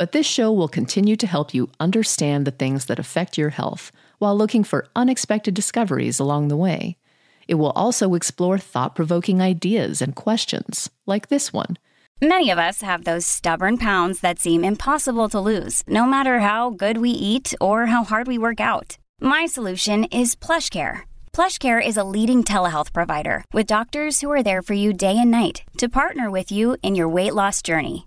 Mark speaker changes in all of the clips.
Speaker 1: But this show will continue to help you understand the things that affect your health while looking for unexpected discoveries along the way. It will also explore thought provoking ideas and questions, like this one.
Speaker 2: Many of us have those stubborn pounds that seem impossible to lose, no matter how good we eat or how hard we work out. My solution is PlushCare. PlushCare is a leading telehealth provider with doctors who are there for you day and night to partner with you in your weight loss journey.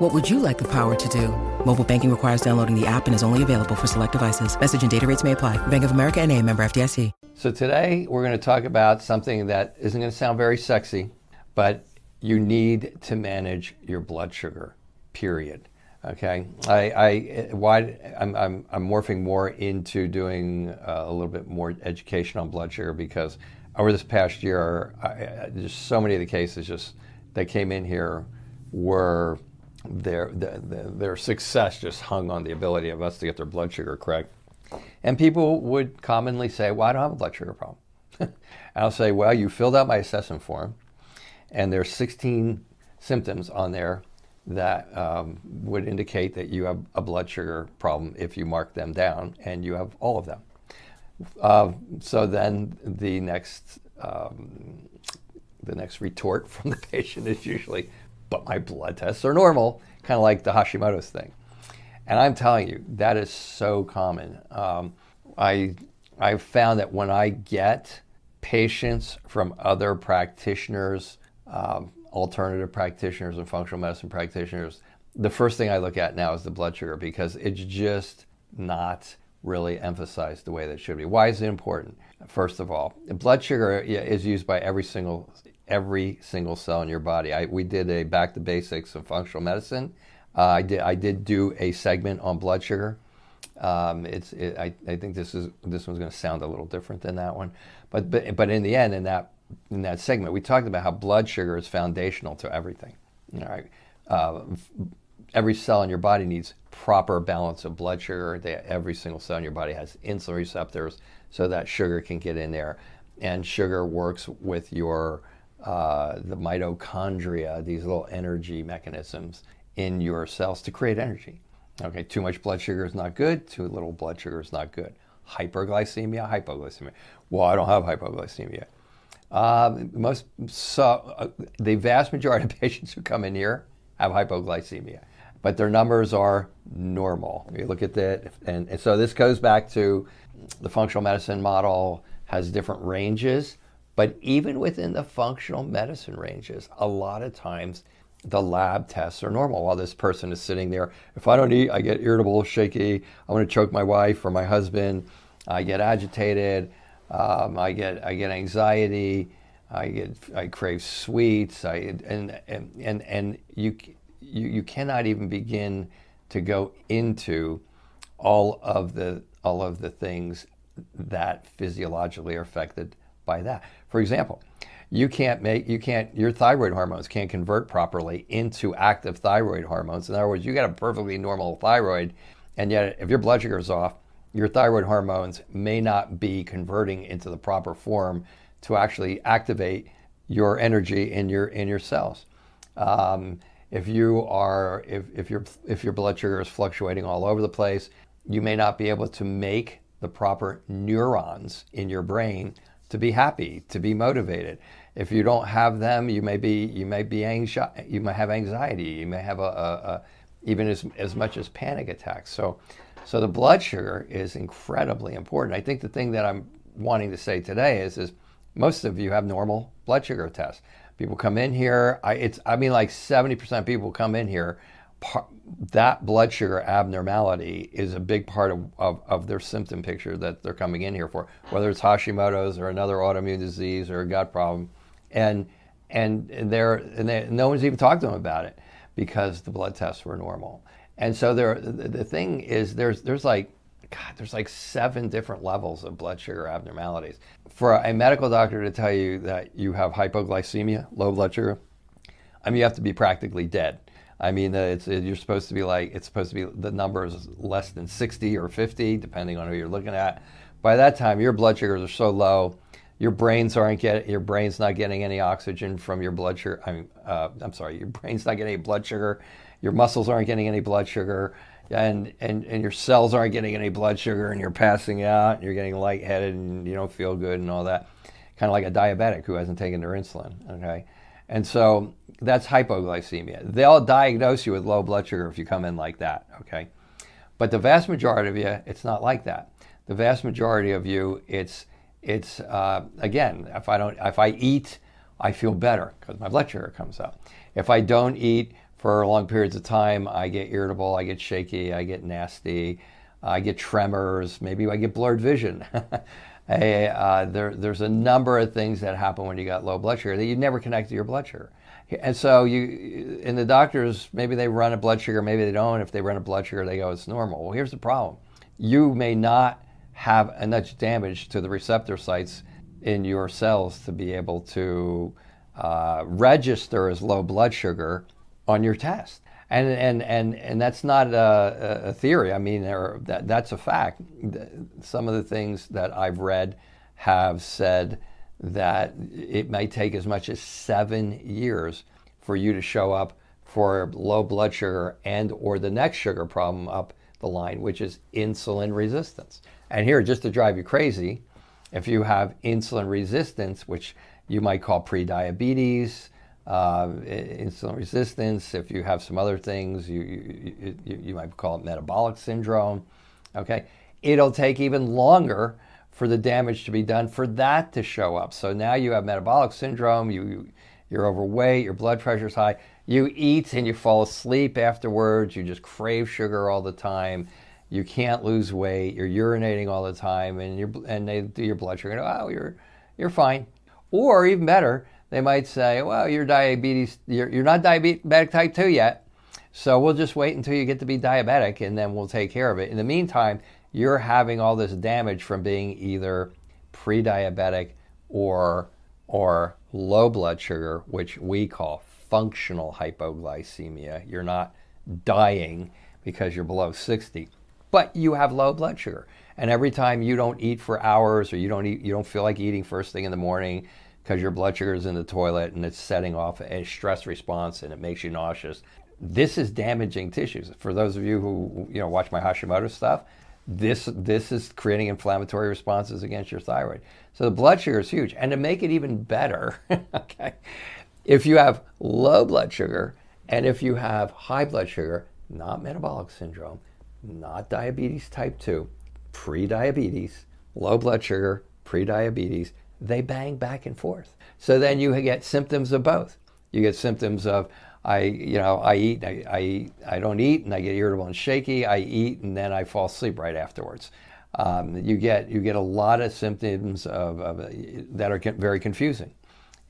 Speaker 3: What would you like the power to do? Mobile banking requires downloading the app and is only available for select devices. Message and data rates may apply. Bank of America and a member FDIC.
Speaker 4: So today we're going to talk about something that isn't going to sound very sexy, but you need to manage your blood sugar, period. Okay, I, I why I'm, I'm, I'm morphing more into doing uh, a little bit more education on blood sugar because over this past year, I, just so many of the cases just that came in here were their, their, their success just hung on the ability of us to get their blood sugar correct. And people would commonly say, Well, I don't have a blood sugar problem. I'll say, Well, you filled out my assessment form, and there's 16 symptoms on there that um, would indicate that you have a blood sugar problem if you mark them down, and you have all of them. Uh, so then the next um, the next retort from the patient is usually, but my blood tests are normal, kind of like the Hashimoto's thing. And I'm telling you, that is so common. Um, I, I've found that when I get patients from other practitioners, um, alternative practitioners and functional medicine practitioners, the first thing I look at now is the blood sugar because it's just not really emphasized the way that it should be. Why is it important? First of all, blood sugar is used by every single every single cell in your body. I, we did a back to basics of functional medicine. Uh, I did I did do a segment on blood sugar. Um, it's it, I, I think this is this one's going to sound a little different than that one, but but but in the end, in that in that segment, we talked about how blood sugar is foundational to everything. All right. Uh, every cell in your body needs proper balance of blood sugar. They, every single cell in your body has insulin receptors so that sugar can get in there. And sugar works with your uh, the mitochondria, these little energy mechanisms in your cells to create energy. Okay, too much blood sugar is not good. Too little blood sugar is not good. Hyperglycemia, hypoglycemia. Well, I don't have hypoglycemia. Um, most so, uh, the vast majority of patients who come in here have hypoglycemia but their numbers are normal. You look at that, and, and so this goes back to the functional medicine model has different ranges, but even within the functional medicine ranges, a lot of times the lab tests are normal while this person is sitting there. If I don't eat, I get irritable, shaky. I want to choke my wife or my husband. I get agitated. Um, I get I get anxiety. I get I crave sweets. I and and and and you you, you cannot even begin to go into all of the all of the things that physiologically are affected by that. For example, you can't make you can't your thyroid hormones can't convert properly into active thyroid hormones. In other words, you got a perfectly normal thyroid, and yet if your blood sugar is off, your thyroid hormones may not be converting into the proper form to actually activate your energy in your in your cells. Um, if you are if, if your if your blood sugar is fluctuating all over the place, you may not be able to make the proper neurons in your brain to be happy, to be motivated. If you don't have them, you may be you may be anxi- you may have anxiety, you may have a, a, a even as, as much as panic attacks. So, so the blood sugar is incredibly important. I think the thing that I'm wanting to say today is, is most of you have normal blood sugar tests. People come in here. I, it's, I mean, like 70% of people come in here. Par, that blood sugar abnormality is a big part of, of, of, their symptom picture that they're coming in here for, whether it's Hashimoto's or another autoimmune disease or a gut problem. And, and, they're, and they, no one's even talked to them about it because the blood tests were normal. And so there, the, the thing is, there's, there's like God, there's like seven different levels of blood sugar abnormalities. For a medical doctor to tell you that you have hypoglycemia, low blood sugar, I mean, you have to be practically dead. I mean, it's, you're supposed to be like, it's supposed to be, the number is less than 60 or 50, depending on who you're looking at. By that time, your blood sugars are so low, your brains aren't getting, your brain's not getting any oxygen from your blood sugar. I mean, uh, I'm sorry, your brain's not getting any blood sugar. Your muscles aren't getting any blood sugar and, and, and your cells aren't getting any blood sugar and you're passing out and you're getting lightheaded and you don't feel good and all that. Kind of like a diabetic who hasn't taken their insulin, okay? And so that's hypoglycemia. They'll diagnose you with low blood sugar if you come in like that, okay? But the vast majority of you, it's not like that. The vast majority of you, it's, it's uh, again, if I, don't, if I eat, I feel better because my blood sugar comes up. If I don't eat, for long periods of time, I get irritable, I get shaky, I get nasty, I get tremors, maybe I get blurred vision. I, uh, there, there's a number of things that happen when you got low blood sugar that you never connect to your blood sugar. And so you, in the doctors, maybe they run a blood sugar, maybe they don't. If they run a blood sugar, they go, it's normal. Well, here's the problem. You may not have enough damage to the receptor sites in your cells to be able to uh, register as low blood sugar on your test. And, and, and, and that's not a, a theory. I mean, that, that's a fact. Some of the things that I've read have said that it may take as much as seven years for you to show up for low blood sugar and or the next sugar problem up the line, which is insulin resistance. And here, just to drive you crazy, if you have insulin resistance, which you might call prediabetes, uh, insulin resistance. If you have some other things, you, you, you, you, might call it metabolic syndrome. Okay, it'll take even longer for the damage to be done for that to show up. So now you have metabolic syndrome. You you're overweight. Your blood pressure's high. You eat and you fall asleep afterwards. You just crave sugar all the time. You can't lose weight. You're urinating all the time, and you and they do your blood sugar. oh, you're you're fine. Or even better, they might say, well, you're diabetes, you're, you're not diabetic type 2 yet, so we'll just wait until you get to be diabetic and then we'll take care of it. In the meantime, you're having all this damage from being either pre-diabetic or or low blood sugar, which we call functional hypoglycemia. You're not dying because you're below 60, but you have low blood sugar. And every time you don't eat for hours or you don't eat, you don't feel like eating first thing in the morning, because your blood sugar is in the toilet and it's setting off a stress response and it makes you nauseous. This is damaging tissues. For those of you who you know watch my Hashimoto stuff, this this is creating inflammatory responses against your thyroid. So the blood sugar is huge. And to make it even better, okay, if you have low blood sugar and if you have high blood sugar, not metabolic syndrome, not diabetes type 2, pre-diabetes, low blood sugar, pre-diabetes, they bang back and forth. So then you get symptoms of both. You get symptoms of I, you know, I eat, I, I, I don't eat, and I get irritable and shaky. I eat, and then I fall asleep right afterwards. Um, you get you get a lot of symptoms of, of that are very confusing,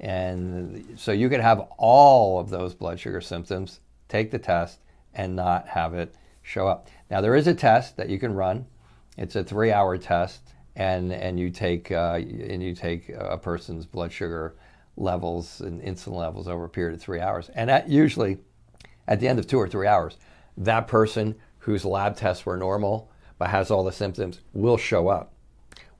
Speaker 4: and so you could have all of those blood sugar symptoms, take the test, and not have it show up. Now there is a test that you can run. It's a three-hour test and and you take uh, and you take a person's blood sugar levels and insulin levels over a period of three hours, and usually at the end of two or three hours, that person whose lab tests were normal but has all the symptoms will show up,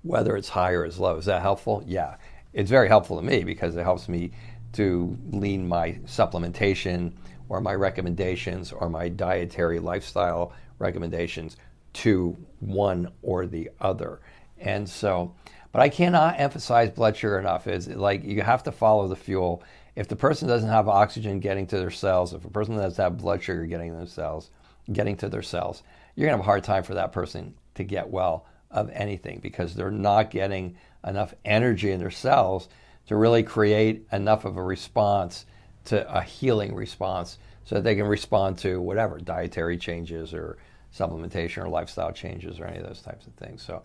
Speaker 4: whether it's high or as low. Is that helpful? Yeah, it's very helpful to me because it helps me to lean my supplementation or my recommendations or my dietary lifestyle recommendations to one or the other. And so, But I cannot emphasize blood sugar enough. Is like you have to follow the fuel. If the person doesn't have oxygen getting to their cells, if a person doesn't have blood sugar getting to their cells, getting to their cells, you're gonna have a hard time for that person to get well of anything because they're not getting enough energy in their cells to really create enough of a response to a healing response so that they can respond to whatever dietary changes or supplementation or lifestyle changes or any of those types of things. So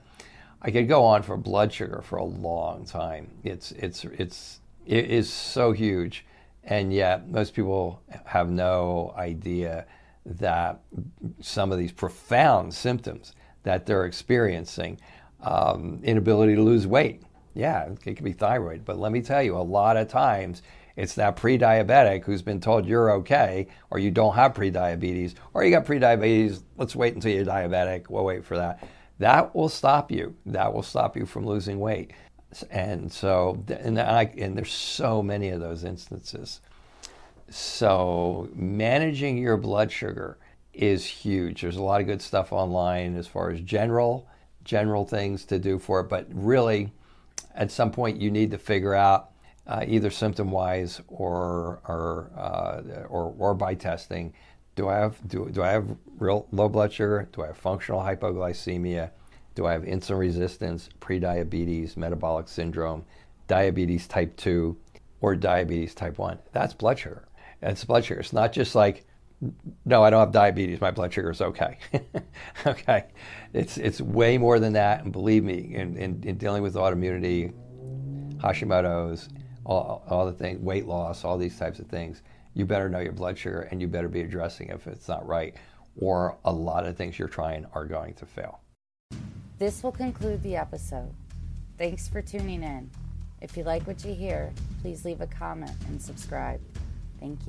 Speaker 4: I could go on for blood sugar for a long time. It's it's it's it is so huge, and yet most people have no idea that some of these profound symptoms that they're experiencing, um, inability to lose weight. Yeah, it could be thyroid, but let me tell you, a lot of times it's that pre-diabetic who's been told you're okay, or you don't have pre-diabetes, or you got pre-diabetes. Let's wait until you're diabetic. We'll wait for that that will stop you. That will stop you from losing weight. And so, and, I, and there's so many of those instances. So, managing your blood sugar is huge. There's a lot of good stuff online as far as general general things to do for it, but really, at some point, you need to figure out uh, either symptom wise or or, uh, or or by testing do I have do, do I have real low blood sugar? Do I have functional hypoglycemia? Do I have insulin resistance, prediabetes, metabolic syndrome, diabetes type 2, or diabetes type 1? That's blood sugar. It's blood sugar. It's not just like, no, I don't have diabetes. My blood sugar is okay. okay. It's, it's way more than that. And believe me, in, in, in dealing with autoimmunity, Hashimoto's, all, all the things, weight loss, all these types of things, you better know your blood sugar and you better be addressing if it's not right, or a lot of things you're trying are going to fail.
Speaker 5: This will conclude the episode. Thanks for tuning in. If you like what you hear, please leave a comment and subscribe. Thank you.